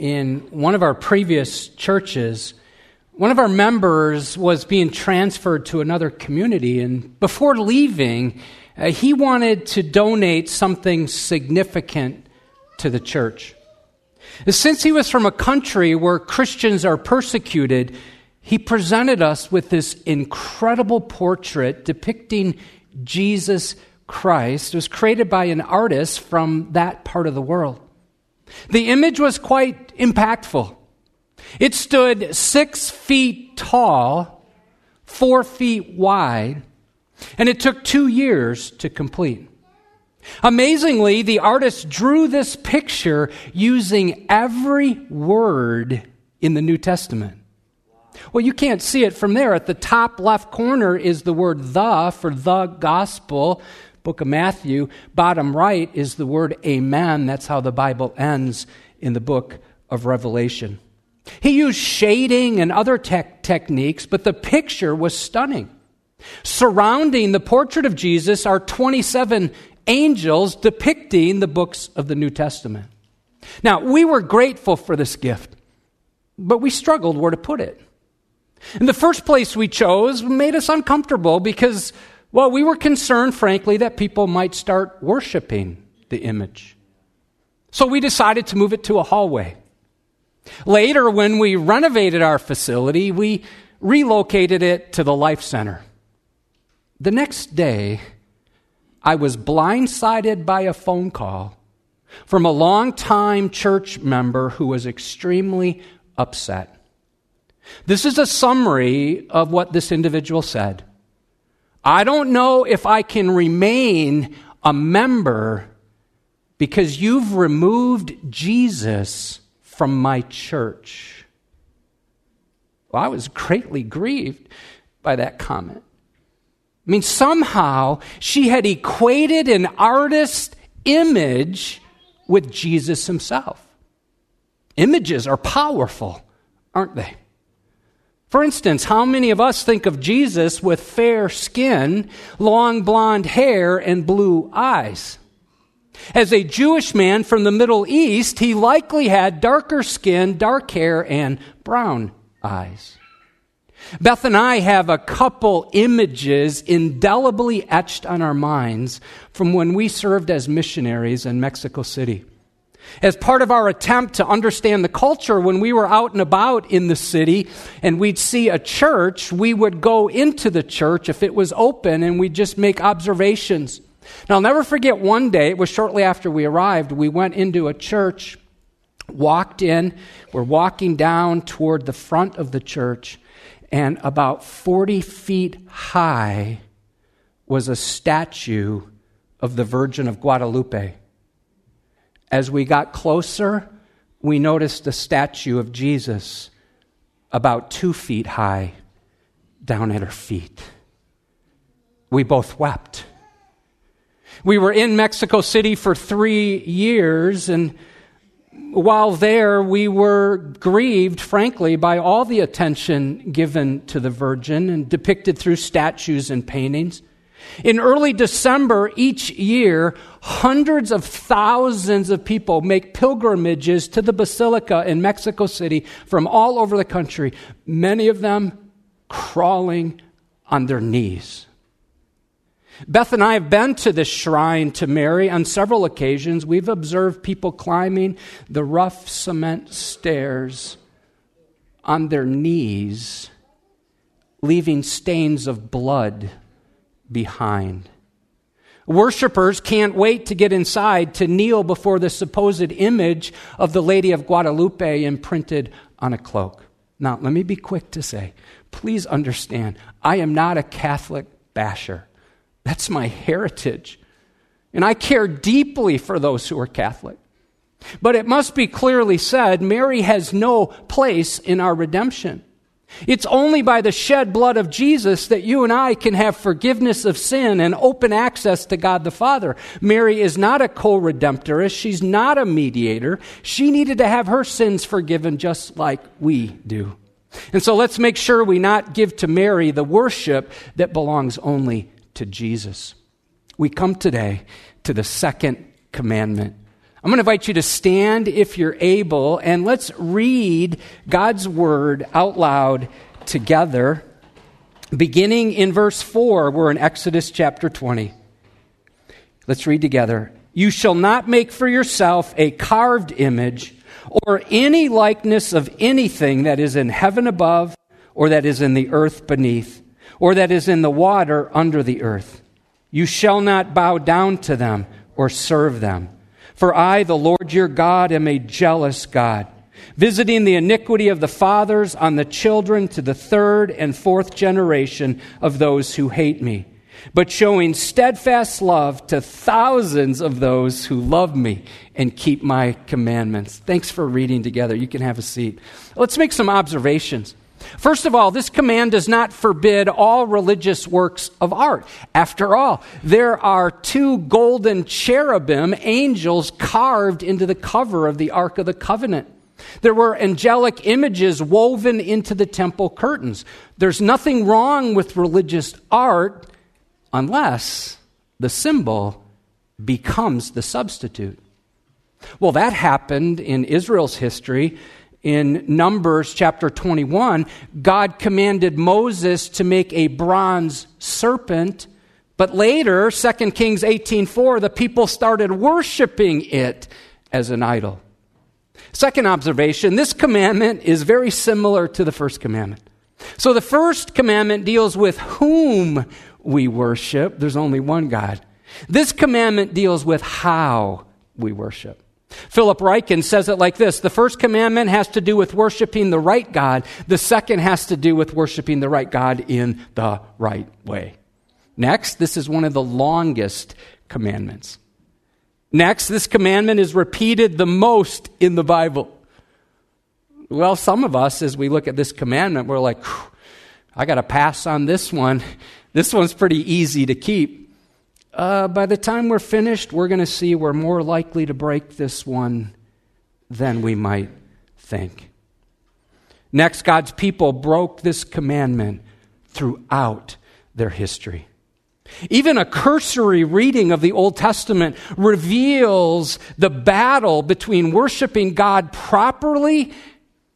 in one of our previous churches, one of our members was being transferred to another community, and before leaving, uh, he wanted to donate something significant to the church. Since he was from a country where Christians are persecuted, he presented us with this incredible portrait depicting Jesus Christ. It was created by an artist from that part of the world. The image was quite impactful. It stood six feet tall, four feet wide, and it took two years to complete. Amazingly, the artist drew this picture using every word in the New Testament. Well, you can't see it from there. At the top left corner is the word the for the gospel, book of Matthew. Bottom right is the word amen. That's how the Bible ends in the book of Revelation. He used shading and other te- techniques, but the picture was stunning. Surrounding the portrait of Jesus are 27 angels depicting the books of the New Testament. Now, we were grateful for this gift, but we struggled where to put it. In the first place we chose made us uncomfortable because, well, we were concerned, frankly, that people might start worshiping the image. So we decided to move it to a hallway. Later, when we renovated our facility, we relocated it to the Life Center. The next day, I was blindsided by a phone call from a longtime church member who was extremely upset. This is a summary of what this individual said. I don't know if I can remain a member because you've removed Jesus from my church. Well, I was greatly grieved by that comment. I mean, somehow she had equated an artist's image with Jesus himself. Images are powerful, aren't they? For instance, how many of us think of Jesus with fair skin, long blonde hair, and blue eyes? As a Jewish man from the Middle East, he likely had darker skin, dark hair, and brown eyes. Beth and I have a couple images indelibly etched on our minds from when we served as missionaries in Mexico City. As part of our attempt to understand the culture, when we were out and about in the city and we'd see a church, we would go into the church if it was open and we'd just make observations. Now, I'll never forget one day, it was shortly after we arrived, we went into a church, walked in, we're walking down toward the front of the church, and about 40 feet high was a statue of the Virgin of Guadalupe. As we got closer, we noticed a statue of Jesus about two feet high down at her feet. We both wept. We were in Mexico City for three years, and while there, we were grieved, frankly, by all the attention given to the Virgin and depicted through statues and paintings. In early December each year, hundreds of thousands of people make pilgrimages to the Basilica in Mexico City from all over the country, many of them crawling on their knees. Beth and I have been to this shrine to Mary on several occasions. We've observed people climbing the rough cement stairs on their knees, leaving stains of blood behind. Worshippers can't wait to get inside to kneel before the supposed image of the Lady of Guadalupe imprinted on a cloak. Now, let me be quick to say, please understand, I am not a Catholic basher. That's my heritage. And I care deeply for those who are Catholic. But it must be clearly said Mary has no place in our redemption. It's only by the shed blood of Jesus that you and I can have forgiveness of sin and open access to God the Father. Mary is not a co redemptorist. She's not a mediator. She needed to have her sins forgiven just like we do. And so let's make sure we not give to Mary the worship that belongs only to Jesus. We come today to the second commandment. I'm going to invite you to stand if you're able, and let's read God's word out loud together. Beginning in verse 4, we're in Exodus chapter 20. Let's read together. You shall not make for yourself a carved image or any likeness of anything that is in heaven above, or that is in the earth beneath, or that is in the water under the earth. You shall not bow down to them or serve them. For I, the Lord your God, am a jealous God, visiting the iniquity of the fathers on the children to the third and fourth generation of those who hate me but showing steadfast love to thousands of those who love me and keep my commandments. Thanks for reading together. You can have a seat. Let's make some observations. First of all, this command does not forbid all religious works of art. After all, there are two golden cherubim, angels, carved into the cover of the Ark of the Covenant. There were angelic images woven into the temple curtains. There's nothing wrong with religious art unless the symbol becomes the substitute. Well, that happened in Israel's history. In Numbers chapter 21, God commanded Moses to make a bronze serpent, but later, 2 Kings 18:4, the people started worshiping it as an idol. Second observation, this commandment is very similar to the first commandment. So the first commandment deals with whom we worship. There's only one God. This commandment deals with how we worship. Philip Ryken says it like this The first commandment has to do with worshiping the right God, the second has to do with worshiping the right God in the right way. Next, this is one of the longest commandments. Next, this commandment is repeated the most in the Bible. Well, some of us, as we look at this commandment, we're like, I got to pass on this one. This one's pretty easy to keep. Uh, by the time we're finished, we're going to see we're more likely to break this one than we might think. Next, God's people broke this commandment throughout their history. Even a cursory reading of the Old Testament reveals the battle between worshiping God properly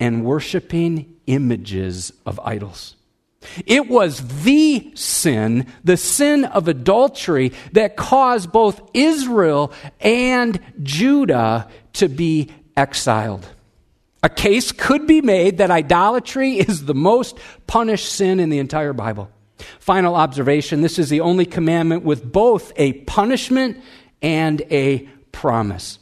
and worshiping images of idols. It was the sin, the sin of adultery, that caused both Israel and Judah to be exiled. A case could be made that idolatry is the most punished sin in the entire Bible. Final observation this is the only commandment with both a punishment and a promise.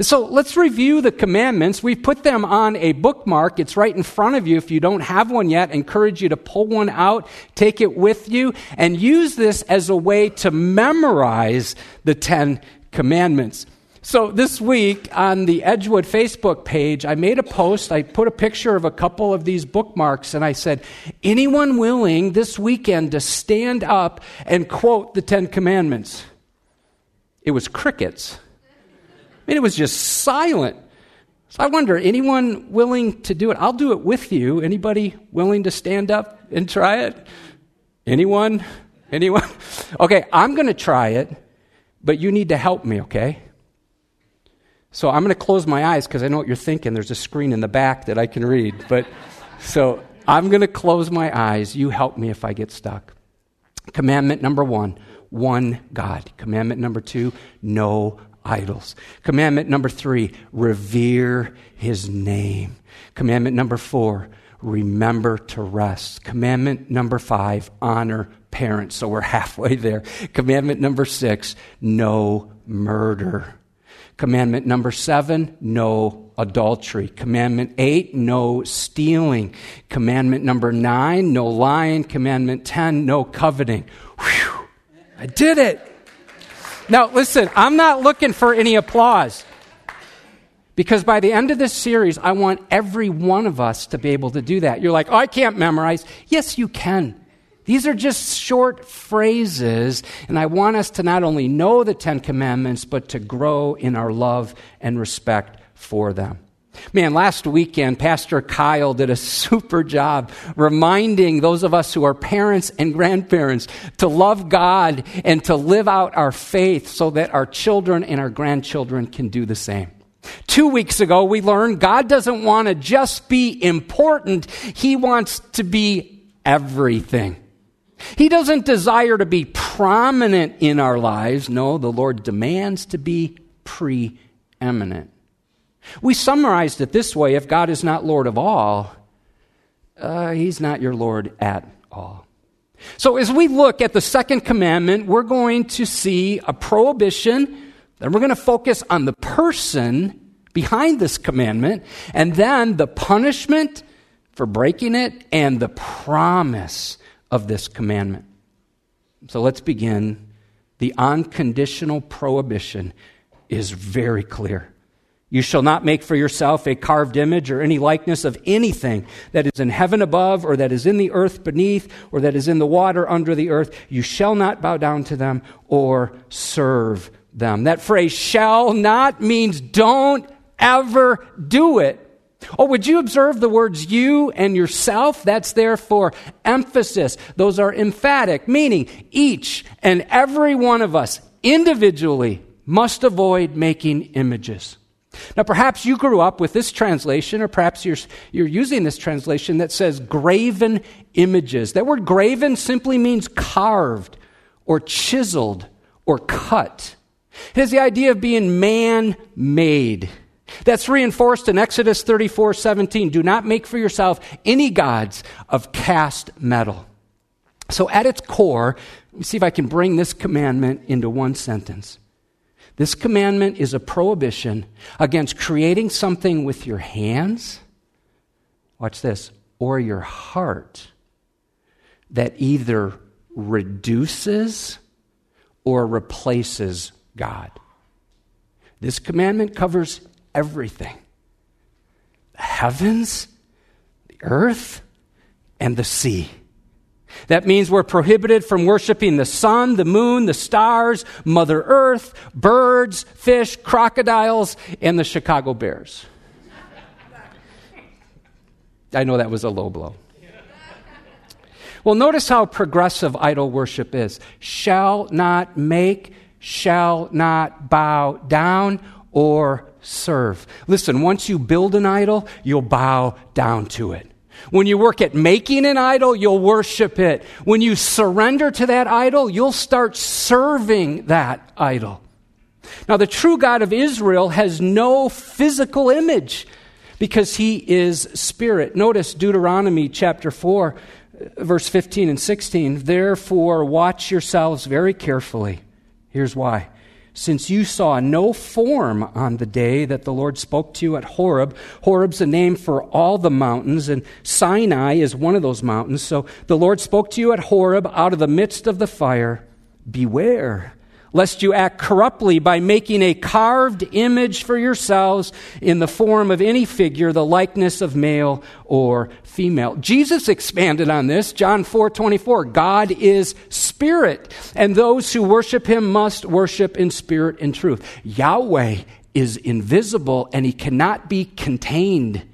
So let's review the commandments. We've put them on a bookmark. It's right in front of you. If you don't have one yet, I encourage you to pull one out, take it with you, and use this as a way to memorize the Ten Commandments. So this week on the Edgewood Facebook page, I made a post. I put a picture of a couple of these bookmarks and I said, anyone willing this weekend to stand up and quote the Ten Commandments? It was crickets mean, it was just silent. So I wonder, anyone willing to do it? I'll do it with you. Anybody willing to stand up and try it? Anyone? Anyone? Okay, I'm going to try it, but you need to help me, okay? So I'm going to close my eyes because I know what you're thinking. There's a screen in the back that I can read. But so I'm going to close my eyes. You help me if I get stuck. Commandment number one one God. Commandment number two no idols. Commandment number three, revere his name. Commandment number four, remember to rest. Commandment number five, honor parents. So we're halfway there. Commandment number six, no murder. Commandment number seven, no adultery. Commandment eight, no stealing. Commandment number nine, no lying. Commandment ten, no coveting. Whew, I did it. Now, listen, I'm not looking for any applause. Because by the end of this series, I want every one of us to be able to do that. You're like, oh, I can't memorize. Yes, you can. These are just short phrases, and I want us to not only know the Ten Commandments, but to grow in our love and respect for them. Man, last weekend, Pastor Kyle did a super job reminding those of us who are parents and grandparents to love God and to live out our faith so that our children and our grandchildren can do the same. Two weeks ago, we learned God doesn't want to just be important, He wants to be everything. He doesn't desire to be prominent in our lives. No, the Lord demands to be preeminent. We summarized it this way if God is not Lord of all, uh, He's not your Lord at all. So, as we look at the second commandment, we're going to see a prohibition, then we're going to focus on the person behind this commandment, and then the punishment for breaking it and the promise of this commandment. So, let's begin. The unconditional prohibition is very clear. You shall not make for yourself a carved image or any likeness of anything that is in heaven above, or that is in the earth beneath, or that is in the water under the earth. You shall not bow down to them or serve them. That phrase, shall not, means don't ever do it. Oh, would you observe the words you and yourself? That's there for emphasis. Those are emphatic, meaning each and every one of us individually must avoid making images. Now, perhaps you grew up with this translation, or perhaps you're, you're using this translation that says graven images. That word graven simply means carved, or chiseled, or cut. It has the idea of being man made. That's reinforced in Exodus 34 17. Do not make for yourself any gods of cast metal. So, at its core, let me see if I can bring this commandment into one sentence. This commandment is a prohibition against creating something with your hands, watch this, or your heart that either reduces or replaces God. This commandment covers everything the heavens, the earth, and the sea. That means we're prohibited from worshiping the sun, the moon, the stars, Mother Earth, birds, fish, crocodiles, and the Chicago Bears. I know that was a low blow. Well, notice how progressive idol worship is. Shall not make, shall not bow down or serve. Listen, once you build an idol, you'll bow down to it. When you work at making an idol, you'll worship it. When you surrender to that idol, you'll start serving that idol. Now, the true God of Israel has no physical image because he is spirit. Notice Deuteronomy chapter 4, verse 15 and 16. Therefore, watch yourselves very carefully. Here's why since you saw no form on the day that the Lord spoke to you at Horeb. Horeb's a name for all the mountains, and Sinai is one of those mountains. So the Lord spoke to you at Horeb out of the midst of the fire. Beware lest you act corruptly by making a carved image for yourselves in the form of any figure, the likeness of male or female. Jesus expanded on this, John 4 24. God is spirit, and those who worship him must worship in spirit and truth. Yahweh is invisible, and he cannot be contained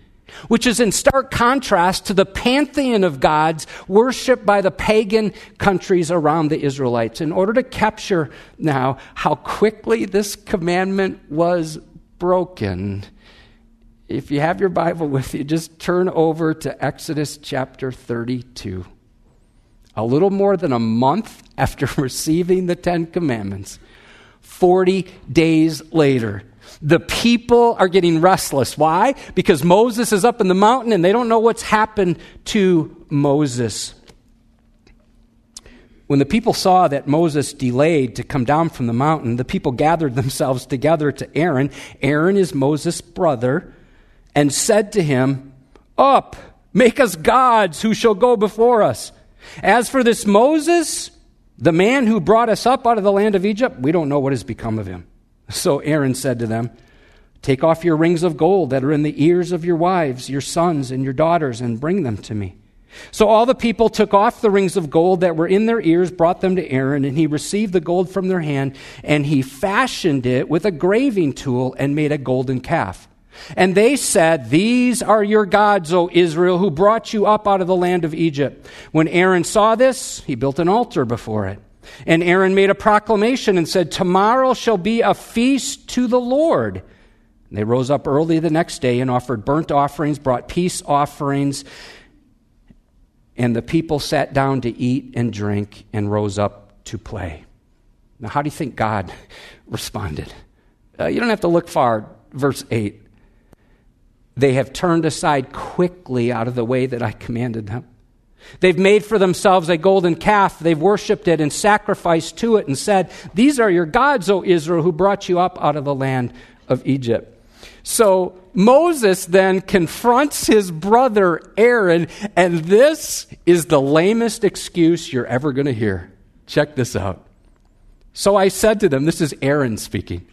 which is in stark contrast to the pantheon of gods worshipped by the pagan countries around the Israelites. In order to capture now how quickly this commandment was broken, if you have your Bible with you, just turn over to Exodus chapter 32. A little more than a month after receiving the Ten Commandments, 40 days later, the people are getting restless. Why? Because Moses is up in the mountain and they don't know what's happened to Moses. When the people saw that Moses delayed to come down from the mountain, the people gathered themselves together to Aaron. Aaron is Moses' brother, and said to him, Up, make us gods who shall go before us. As for this Moses, the man who brought us up out of the land of Egypt, we don't know what has become of him. So Aaron said to them, Take off your rings of gold that are in the ears of your wives, your sons, and your daughters, and bring them to me. So all the people took off the rings of gold that were in their ears, brought them to Aaron, and he received the gold from their hand, and he fashioned it with a graving tool and made a golden calf. And they said, These are your gods, O Israel, who brought you up out of the land of Egypt. When Aaron saw this, he built an altar before it. And Aaron made a proclamation and said, Tomorrow shall be a feast to the Lord. And they rose up early the next day and offered burnt offerings, brought peace offerings. And the people sat down to eat and drink and rose up to play. Now, how do you think God responded? Uh, you don't have to look far. Verse 8 They have turned aside quickly out of the way that I commanded them. They've made for themselves a golden calf. They've worshiped it and sacrificed to it and said, These are your gods, O Israel, who brought you up out of the land of Egypt. So Moses then confronts his brother Aaron, and this is the lamest excuse you're ever going to hear. Check this out. So I said to them, This is Aaron speaking,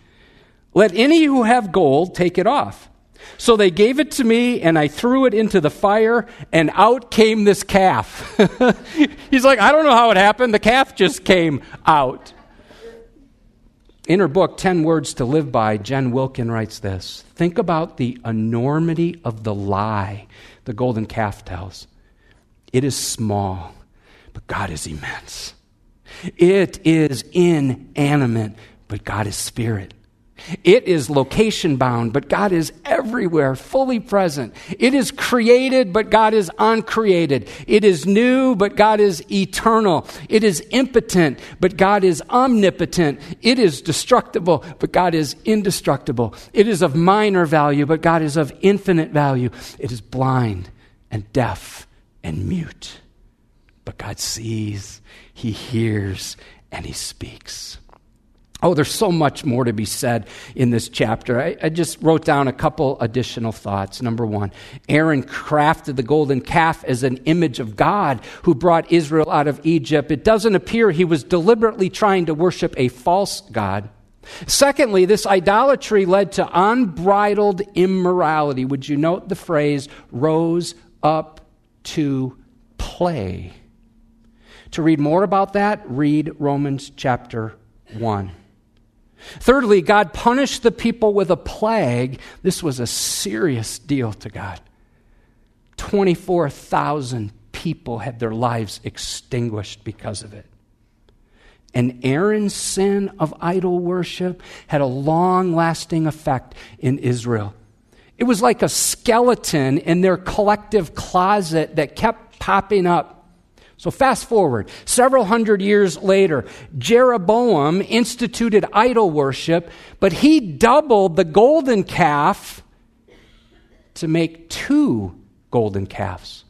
let any who have gold take it off. So they gave it to me, and I threw it into the fire, and out came this calf. He's like, I don't know how it happened. The calf just came out. In her book, 10 Words to Live By, Jen Wilkin writes this Think about the enormity of the lie the golden calf tells. It is small, but God is immense. It is inanimate, but God is spirit. It is location bound, but God is everywhere, fully present. It is created, but God is uncreated. It is new, but God is eternal. It is impotent, but God is omnipotent. It is destructible, but God is indestructible. It is of minor value, but God is of infinite value. It is blind and deaf and mute, but God sees, He hears, and He speaks. Oh, there's so much more to be said in this chapter. I, I, just wrote down a couple additional thoughts. Number one, Aaron crafted the golden calf as an image of God who brought Israel out of Egypt. It doesn't appear he was deliberately trying to worship a false God. Secondly, this idolatry led to unbridled immorality. Would you note the phrase, rose up to play? To read more about that, read Romans chapter 1. Thirdly, God punished the people with a plague. This was a serious deal to God. 24,000 people had their lives extinguished because of it. And Aaron's sin of idol worship had a long lasting effect in Israel. It was like a skeleton in their collective closet that kept popping up so, fast forward, several hundred years later, Jeroboam instituted idol worship, but he doubled the golden calf to make two golden calves.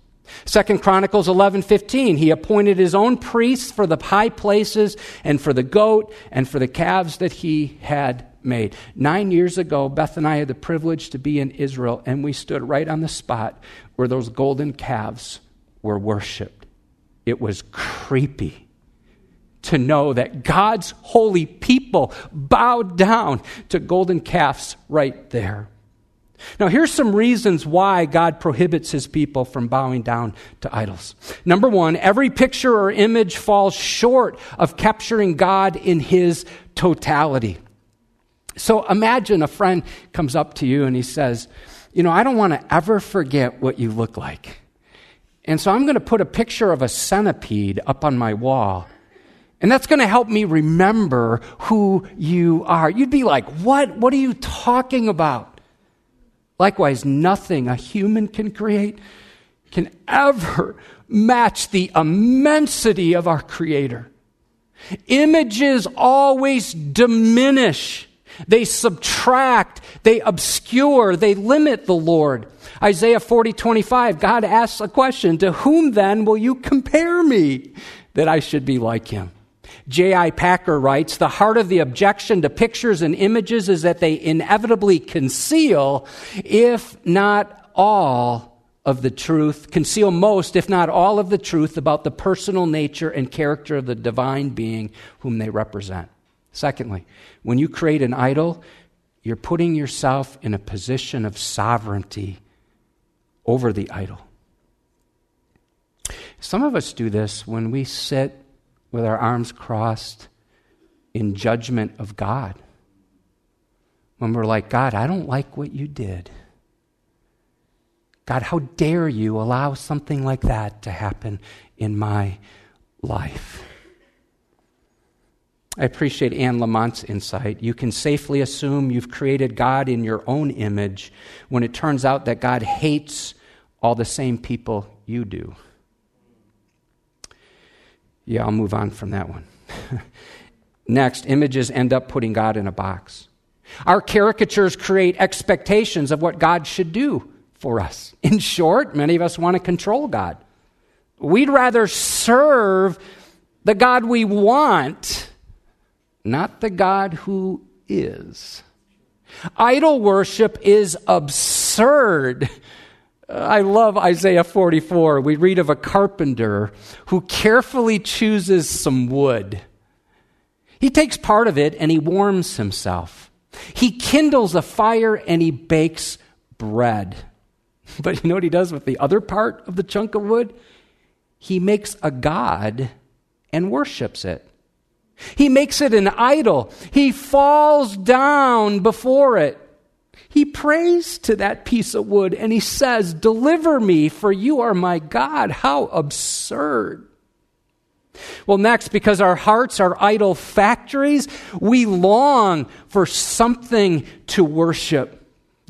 Second Chronicles 11:15 he appointed his own priests for the high places and for the goat and for the calves that he had made. 9 years ago Beth and I had the privilege to be in Israel and we stood right on the spot where those golden calves were worshiped. It was creepy to know that God's holy people bowed down to golden calves right there. Now, here's some reasons why God prohibits his people from bowing down to idols. Number one, every picture or image falls short of capturing God in his totality. So imagine a friend comes up to you and he says, You know, I don't want to ever forget what you look like. And so I'm going to put a picture of a centipede up on my wall. And that's going to help me remember who you are. You'd be like, What? What are you talking about? Likewise, nothing a human can create can ever match the immensity of our Creator. Images always diminish, they subtract, they obscure, they limit the Lord. Isaiah 40, 25, God asks a question To whom then will you compare me that I should be like him? J.I. Packer writes The heart of the objection to pictures and images is that they inevitably conceal, if not all, of the truth, conceal most, if not all, of the truth about the personal nature and character of the divine being whom they represent. Secondly, when you create an idol, you're putting yourself in a position of sovereignty over the idol. Some of us do this when we sit with our arms crossed in judgment of God. When we're like, God, I don't like what you did. God, how dare you allow something like that to happen in my life? I appreciate Anne Lamott's insight. You can safely assume you've created God in your own image when it turns out that God hates all the same people you do. Yeah, I'll move on from that one. Next, images end up putting God in a box. Our caricatures create expectations of what God should do for us. In short, many of us want to control God. We'd rather serve the God we want, not the God who is. Idol worship is absurd. Uh, I love Isaiah 44. We read of a carpenter who carefully chooses some wood. He takes part of it and he warms himself. He kindles a fire and he bakes bread. But you know what he does with the other part of the chunk of wood? He makes a god and worships it. He makes it an idol. He falls down before it. He prays to that piece of wood and he says, Deliver me, for you are my God. How absurd. Well, next, because our hearts are idol factories, we long for something to worship.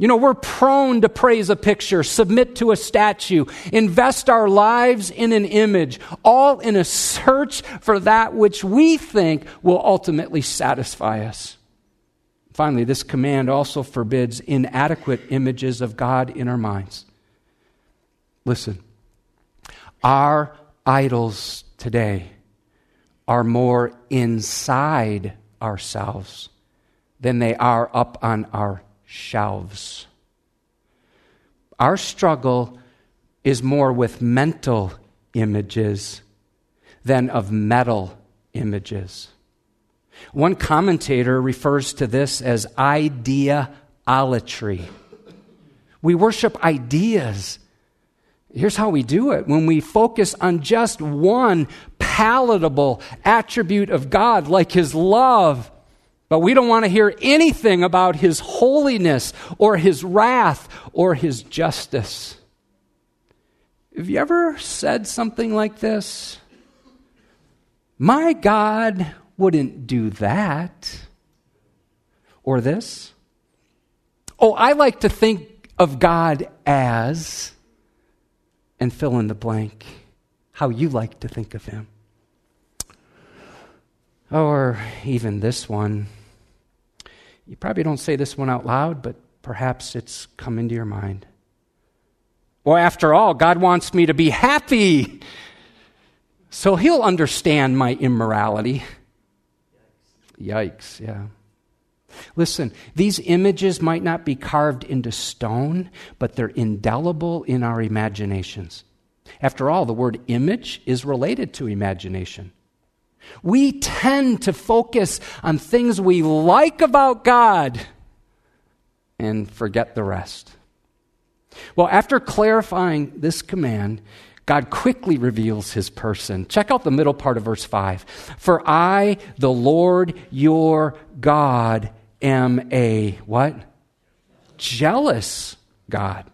You know, we're prone to praise a picture, submit to a statue, invest our lives in an image, all in a search for that which we think will ultimately satisfy us. Finally, this command also forbids inadequate images of God in our minds. Listen, our idols today are more inside ourselves than they are up on our shelves. Our struggle is more with mental images than of metal images. One commentator refers to this as ideolatry. We worship ideas. Here's how we do it when we focus on just one palatable attribute of God, like His love, but we don't want to hear anything about His holiness or His wrath or His justice. Have you ever said something like this? My God wouldn't do that. Or this. Oh, I like to think of God as, and fill in the blank, how you like to think of Him. Or even this one. You probably don't say this one out loud, but perhaps it's come into your mind. Well, after all, God wants me to be happy. So he'll understand my immorality. Yikes, yeah. Listen, these images might not be carved into stone, but they're indelible in our imaginations. After all, the word image is related to imagination. We tend to focus on things we like about God and forget the rest. Well, after clarifying this command, God quickly reveals his person. Check out the middle part of verse 5. For I, the Lord your God, am a what? Jealous God.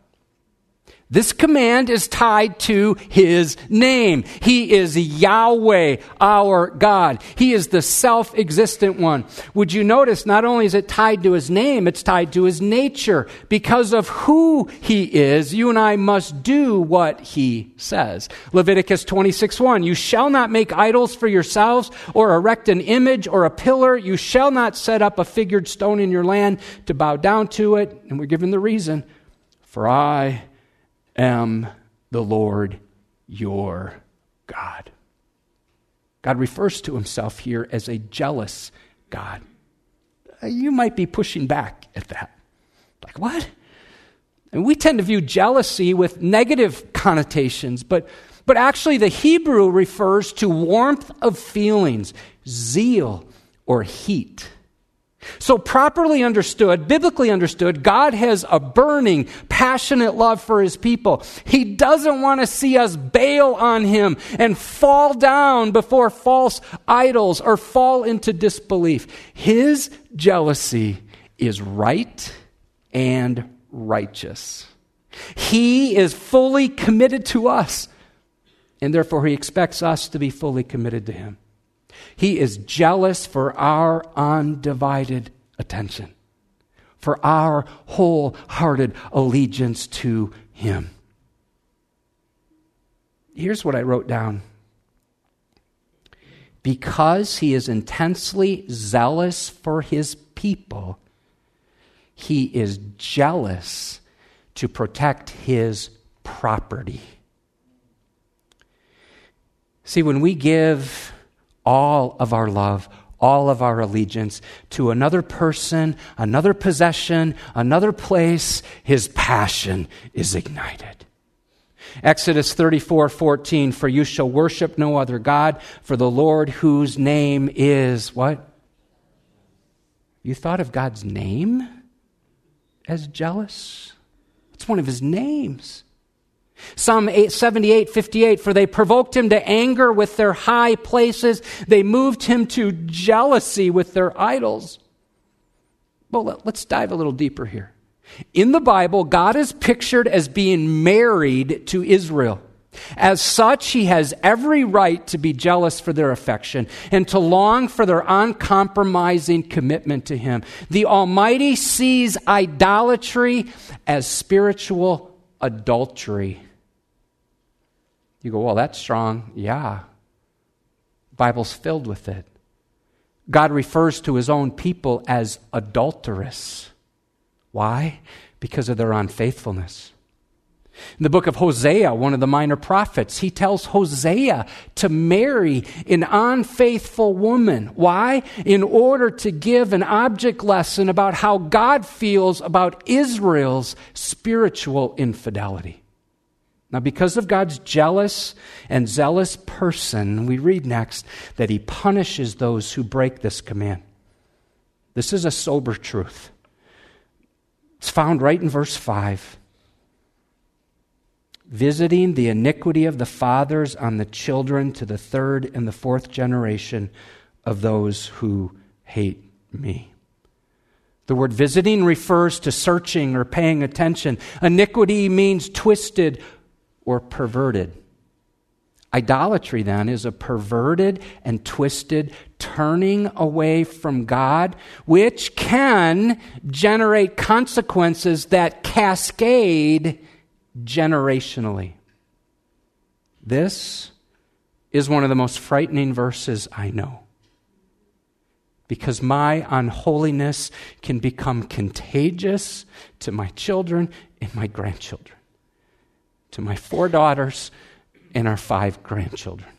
This command is tied to his name. He is Yahweh, our God. He is the self existent one. Would you notice not only is it tied to his name, it's tied to his nature. Because of who he is, you and I must do what he says. Leviticus 26 1 You shall not make idols for yourselves or erect an image or a pillar. You shall not set up a figured stone in your land to bow down to it. And we're given the reason. For I am the Lord your God. God refers to himself here as a jealous God. Uh, you might be pushing back at that. Like, what? And we tend to view jealousy with negative connotations, but, but actually, the Hebrew refers to warmth of feelings, zeal, or heat. So, properly understood, biblically understood, God has a burning, passionate love for his people. He doesn't want to see us bail on him and fall down before false idols or fall into disbelief. His jealousy is right and righteous. He is fully committed to us, and therefore he expects us to be fully committed to him. He is jealous for our undivided attention, for our wholehearted allegiance to him. Here's what I wrote down. Because he is intensely zealous for his people, he is jealous to protect his property. See, when we give all of our love, all of our allegiance to another person, another possession, another place, his passion is ignited. Exodus 34 14, for you shall worship no other God, for the Lord whose name is what? You thought of God's name as jealous? It's one of his names. Psalm 78, 58, for they provoked him to anger with their high places. They moved him to jealousy with their idols. Well, let's dive a little deeper here. In the Bible, God is pictured as being married to Israel. As such, he has every right to be jealous for their affection and to long for their uncompromising commitment to him. The Almighty sees idolatry as spiritual adultery. You go, well, that's strong. Yeah. Bible's filled with it. God refers to his own people as adulterous. Why? Because of their unfaithfulness. In the book of Hosea, one of the minor prophets, he tells Hosea to marry an unfaithful woman. Why? In order to give an object lesson about how God feels about Israel's spiritual infidelity. Now, because of God's jealous and zealous person, we read next that he punishes those who break this command. This is a sober truth. It's found right in verse 5. Visiting the iniquity of the fathers on the children to the third and the fourth generation of those who hate me. The word visiting refers to searching or paying attention. Iniquity means twisted or perverted. Idolatry, then, is a perverted and twisted turning away from God, which can generate consequences that cascade generationally. This is one of the most frightening verses I know. Because my unholiness can become contagious to my children and my grandchildren, to my four daughters and our five grandchildren.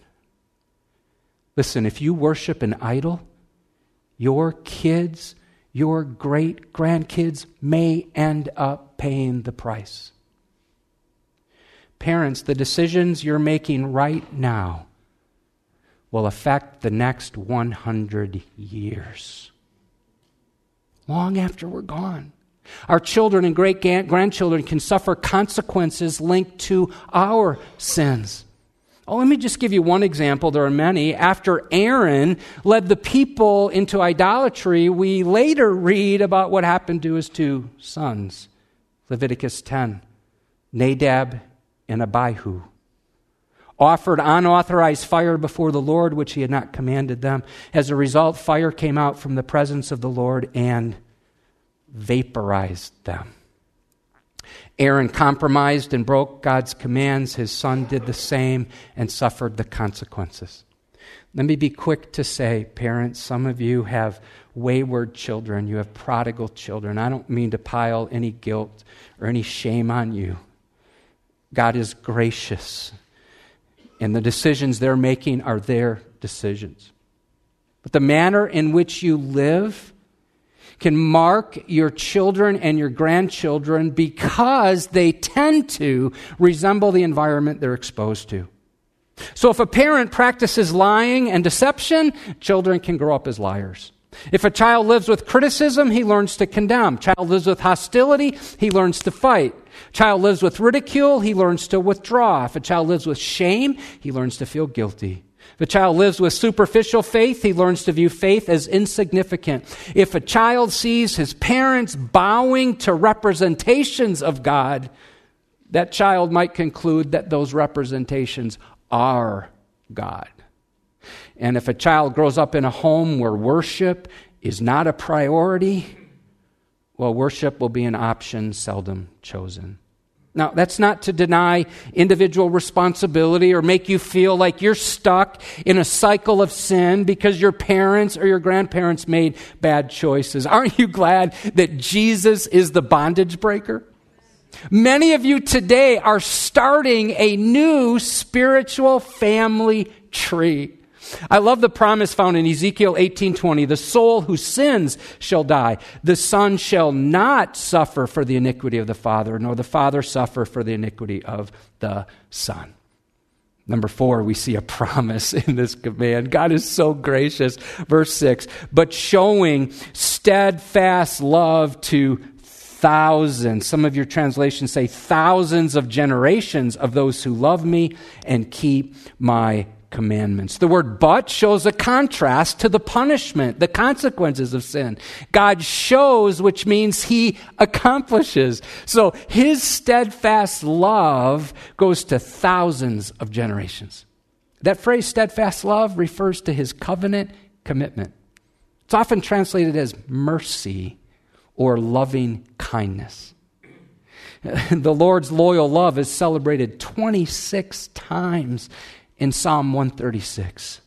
Listen, if you worship an idol, your kids, your great grandkids may end up paying the price. Parents, the decisions you're making right now will affect the next 100 years. Long after we're gone. Our children and great grandchildren can suffer consequences linked to our sins. Oh, let me just give you one example. There are many. After Aaron led the people into idolatry, we later read about what happened to his two sons. Leviticus 10 Nadab and Abihu offered unauthorized fire before the Lord, which he had not commanded them. As a result, fire came out from the presence of the Lord and vaporized them. Aaron compromised and broke God's commands. His son did the same and suffered the consequences. Let me be quick to say, parents, some of you have wayward children. You have prodigal children. I don't mean to pile any guilt or any shame on you. God is gracious, and the decisions they're making are their decisions. But the manner in which you live can mark your children and your grandchildren because they tend to resemble the environment they're exposed to. So if a parent practices lying and deception, children can grow up as liars. If a child lives with criticism, he learns to condemn. Child lives with hostility, he learns to fight. Child lives with ridicule, he learns to withdraw. If a child lives with shame, he learns to feel guilty. If a child lives with superficial faith, he learns to view faith as insignificant. If a child sees his parents bowing to representations of God, that child might conclude that those representations are God. And if a child grows up in a home where worship is not a priority, well, worship will be an option seldom chosen. Now, that's not to deny individual responsibility or make you feel like you're stuck in a cycle of sin because your parents or your grandparents made bad choices. Aren't you glad that Jesus is the bondage breaker? Many of you today are starting a new spiritual family tree. I love the promise found in Ezekiel 18:20, the soul who sins shall die. The son shall not suffer for the iniquity of the father, nor the father suffer for the iniquity of the son. Number four, we see a promise in this command. God is so gracious. Verse six, but showing steadfast love to thousands. Some of your translations say thousands of generations of those who love me and keep my commandments. The word but shows a contrast to the punishment, the consequences of sin. God shows, which means he accomplishes. So his steadfast love goes to thousands of generations. That phrase, steadfast love, refers to his covenant commitment. It's often translated as mercy or loving kindness. The Lord's loyal love is celebrated 26 times in Psalm 136.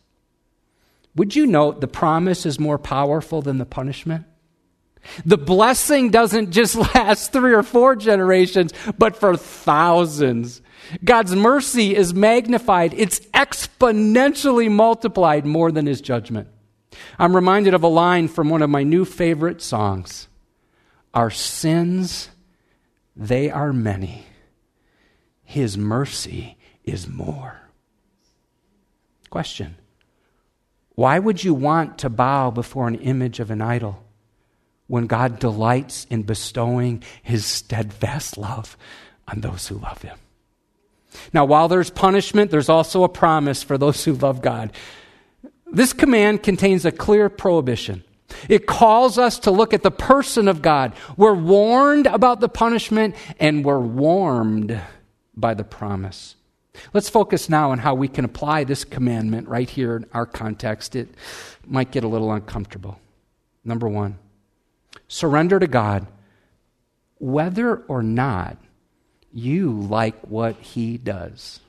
Would you note the promise is more powerful than the punishment? The blessing doesn't just last three or four generations, but for thousands. God's mercy is magnified, it's exponentially multiplied more than his judgment. I'm reminded of a line from one of my new favorite songs Our sins, they are many, his mercy is more. Question Why would you want to bow before an image of an idol when God delights in bestowing his steadfast love on those who love him? Now, while there's punishment, there's also a promise for those who love God. This command contains a clear prohibition. It calls us to look at the person of God. We're warned about the punishment and we're warmed by the promise. Let's focus now on how we can apply this commandment right here in our context. It might get a little uncomfortable. Number one, surrender to God whether or not you like what He does.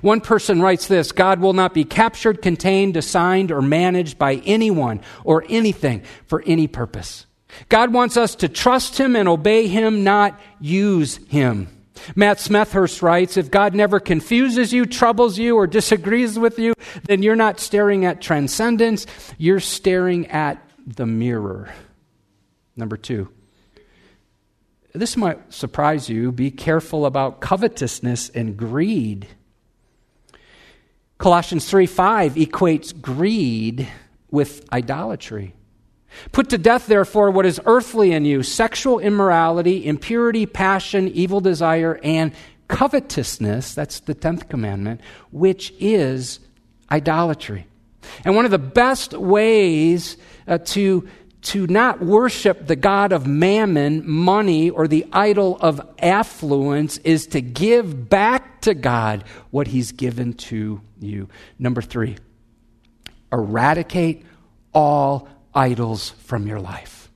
One person writes this God will not be captured, contained, assigned, or managed by anyone or anything for any purpose. God wants us to trust Him and obey Him, not use Him. Matt Smethurst writes If God never confuses you, troubles you, or disagrees with you, then you're not staring at transcendence, you're staring at the mirror. Number two, this might surprise you. Be careful about covetousness and greed. Colossians 3 5 equates greed with idolatry. Put to death, therefore, what is earthly in you sexual immorality, impurity, passion, evil desire, and covetousness. That's the 10th commandment, which is idolatry. And one of the best ways uh, to, to not worship the God of mammon, money, or the idol of affluence is to give back to God what He's given to you. Number three, eradicate all idols from your life.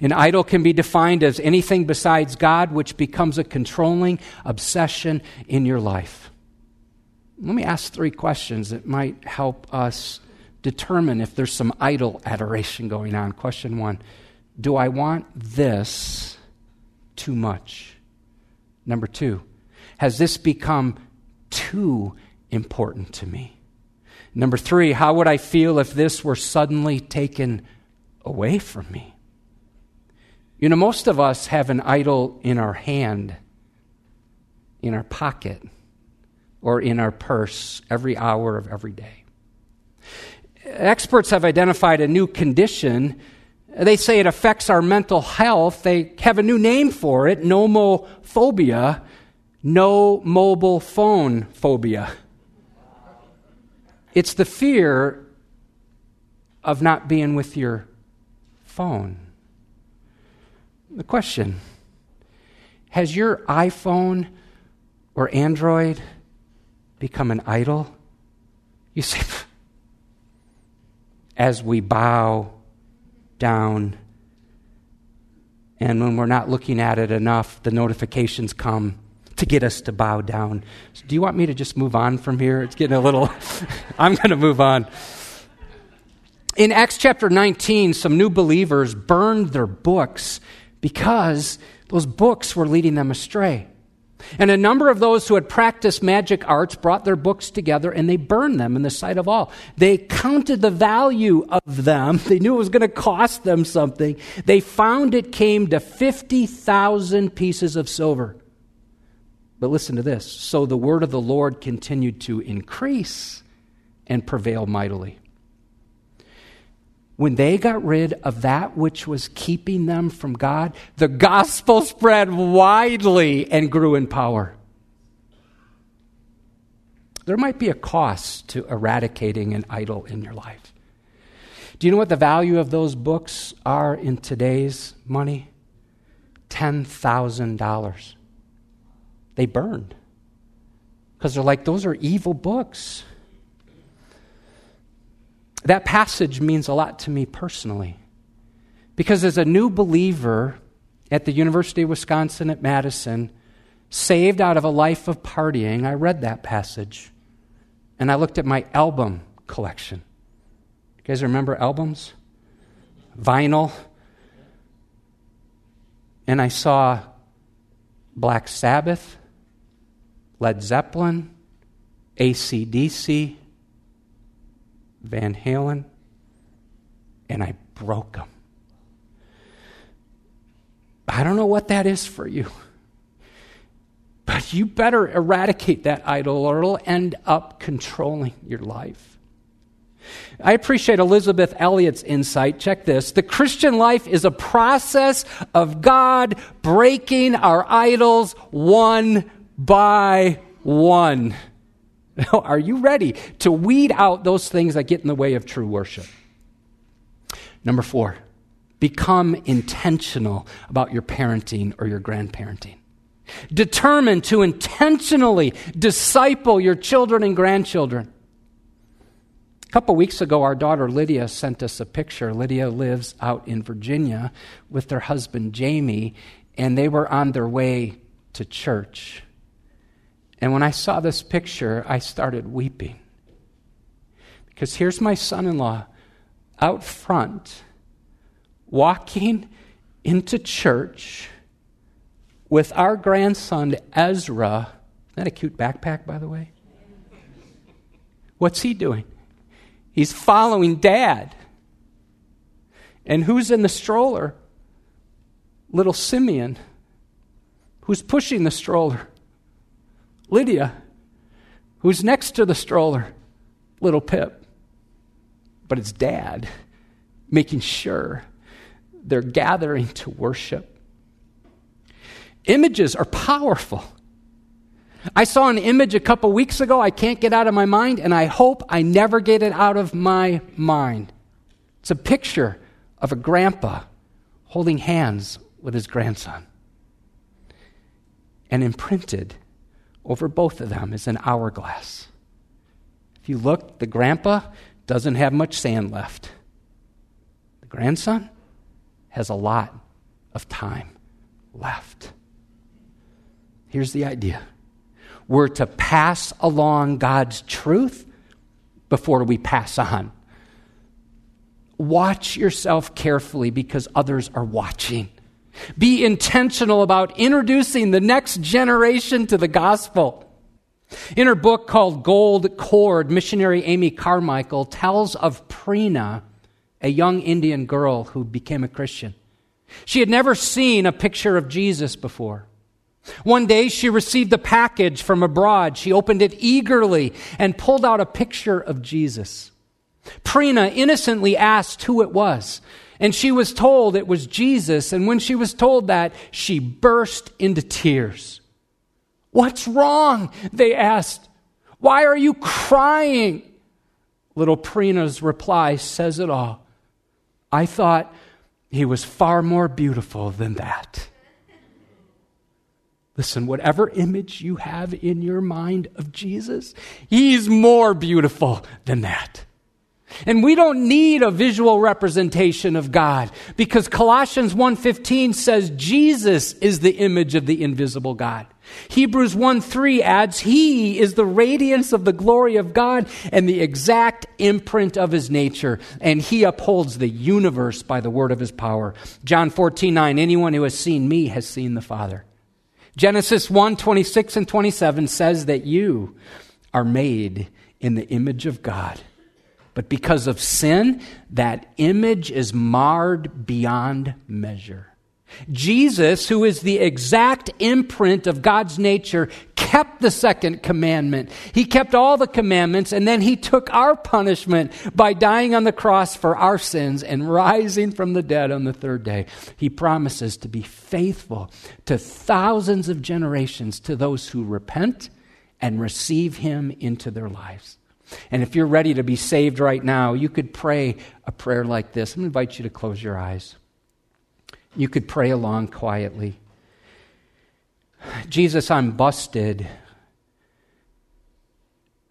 An idol can be defined as anything besides God which becomes a controlling obsession in your life. Let me ask three questions that might help us determine if there's some idol adoration going on. Question one Do I want this too much? Number two, has this become too important to me? Number three, how would I feel if this were suddenly taken away from me? You know, most of us have an idol in our hand, in our pocket, or in our purse every hour of every day. Experts have identified a new condition. They say it affects our mental health. They have a new name for it nomophobia, no mobile phone phobia. It's the fear of not being with your phone. The question Has your iPhone or Android become an idol? You say, as we bow down, and when we're not looking at it enough, the notifications come to get us to bow down. So do you want me to just move on from here? It's getting a little. I'm going to move on. In Acts chapter 19, some new believers burned their books because those books were leading them astray. And a number of those who had practiced magic arts brought their books together and they burned them in the sight of all. They counted the value of them. They knew it was going to cost them something. They found it came to 50,000 pieces of silver. But listen to this. So the word of the Lord continued to increase and prevail mightily when they got rid of that which was keeping them from God, the gospel spread widely and grew in power. There might be a cost to eradicating an idol in your life. Do you know what the value of those books are in today's money? $10,000. They burned. Because they're like, those are evil books. That passage means a lot to me personally. Because as a new believer at the University of Wisconsin at Madison, saved out of a life of partying, I read that passage and I looked at my album collection. You guys remember albums? Vinyl. And I saw Black Sabbath, Led Zeppelin, ACDC, Van Halen, and I broke them. I don't know what that is for you. But you better eradicate that idol or it'll end up controlling your life. I appreciate Elisabeth Elliot's insight. Check this. The Christian life is a process of God breaking our idols one by one. Are you ready to weed out those things that get in the way of true worship? Number four, become intentional about your parenting or your grandparenting. Determine to intentionally disciple your children and grandchildren. A couple weeks ago, our daughter Lydia sent us a picture. Lydia lives out in Virginia with their husband Jamie, and they were on their way to church. And when I saw this picture, I started weeping. Because here's my son in law out front, walking into church with our grandson Ezra. Isn't that a cute backpack, by the way? What's he doing? He's following dad. And who's in the stroller? Little Simeon. Who's pushing the stroller? Lydia, who's next to the stroller, little Pip. But it's dad making sure they're gathering to worship. Images are powerful. I saw an image a couple weeks ago I can't get out of my mind, and I hope I never get it out of my mind. It's a picture of a grandpa holding hands with his grandson. And imprinted over both of them is an hourglass. If you look, the grandpa doesn't have much sand left. The grandson has a lot of time left. Here's the idea we're to pass along God's truth before we pass on. Watch yourself carefully because others are watching. Be intentional about introducing the next generation to the gospel. In her book called Gold Cord, missionary Amy Carmichael tells of Preena, a young Indian girl who became a Christian. She had never seen a picture of Jesus before. One day she received a package from abroad. She opened it eagerly and pulled out a picture of Jesus. Preena innocently asked who it was. And she was told it was Jesus. And when she was told that, she burst into tears. What's wrong? They asked. Why are you crying? Little Preena's reply says it all. I thought he was far more beautiful than that. Listen, whatever image you have in your mind of Jesus, he's more beautiful than that. And we don't need a visual representation of God because Colossians 1:15 says Jesus is the image of the invisible God. Hebrews 1:3 adds he is the radiance of the glory of God and the exact imprint of his nature and he upholds the universe by the word of his power. John 14:9 anyone who has seen me has seen the Father. Genesis 1:26 and 27 says that you are made in the image of God. But because of sin, that image is marred beyond measure. Jesus, who is the exact imprint of God's nature, kept the second commandment. He kept all the commandments, and then he took our punishment by dying on the cross for our sins and rising from the dead on the third day. He promises to be faithful to thousands of generations to those who repent and receive him into their lives. And if you're ready to be saved right now, you could pray a prayer like this. I'm going to invite you to close your eyes. You could pray along quietly. Jesus, I'm busted.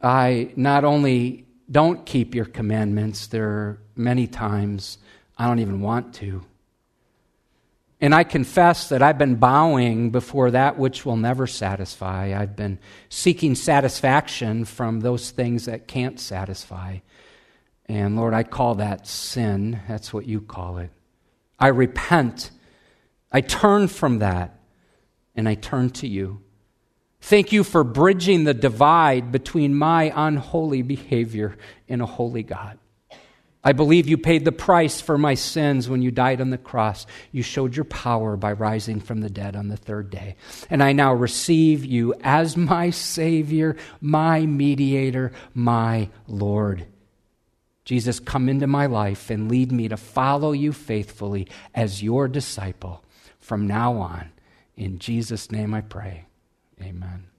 I not only don't keep your commandments, there are many times I don't even want to. And I confess that I've been bowing before that which will never satisfy. I've been seeking satisfaction from those things that can't satisfy. And Lord, I call that sin. That's what you call it. I repent. I turn from that and I turn to you. Thank you for bridging the divide between my unholy behavior and a holy God. I believe you paid the price for my sins when you died on the cross. You showed your power by rising from the dead on the third day. And I now receive you as my Savior, my mediator, my Lord. Jesus, come into my life and lead me to follow you faithfully as your disciple from now on. In Jesus' name I pray. Amen.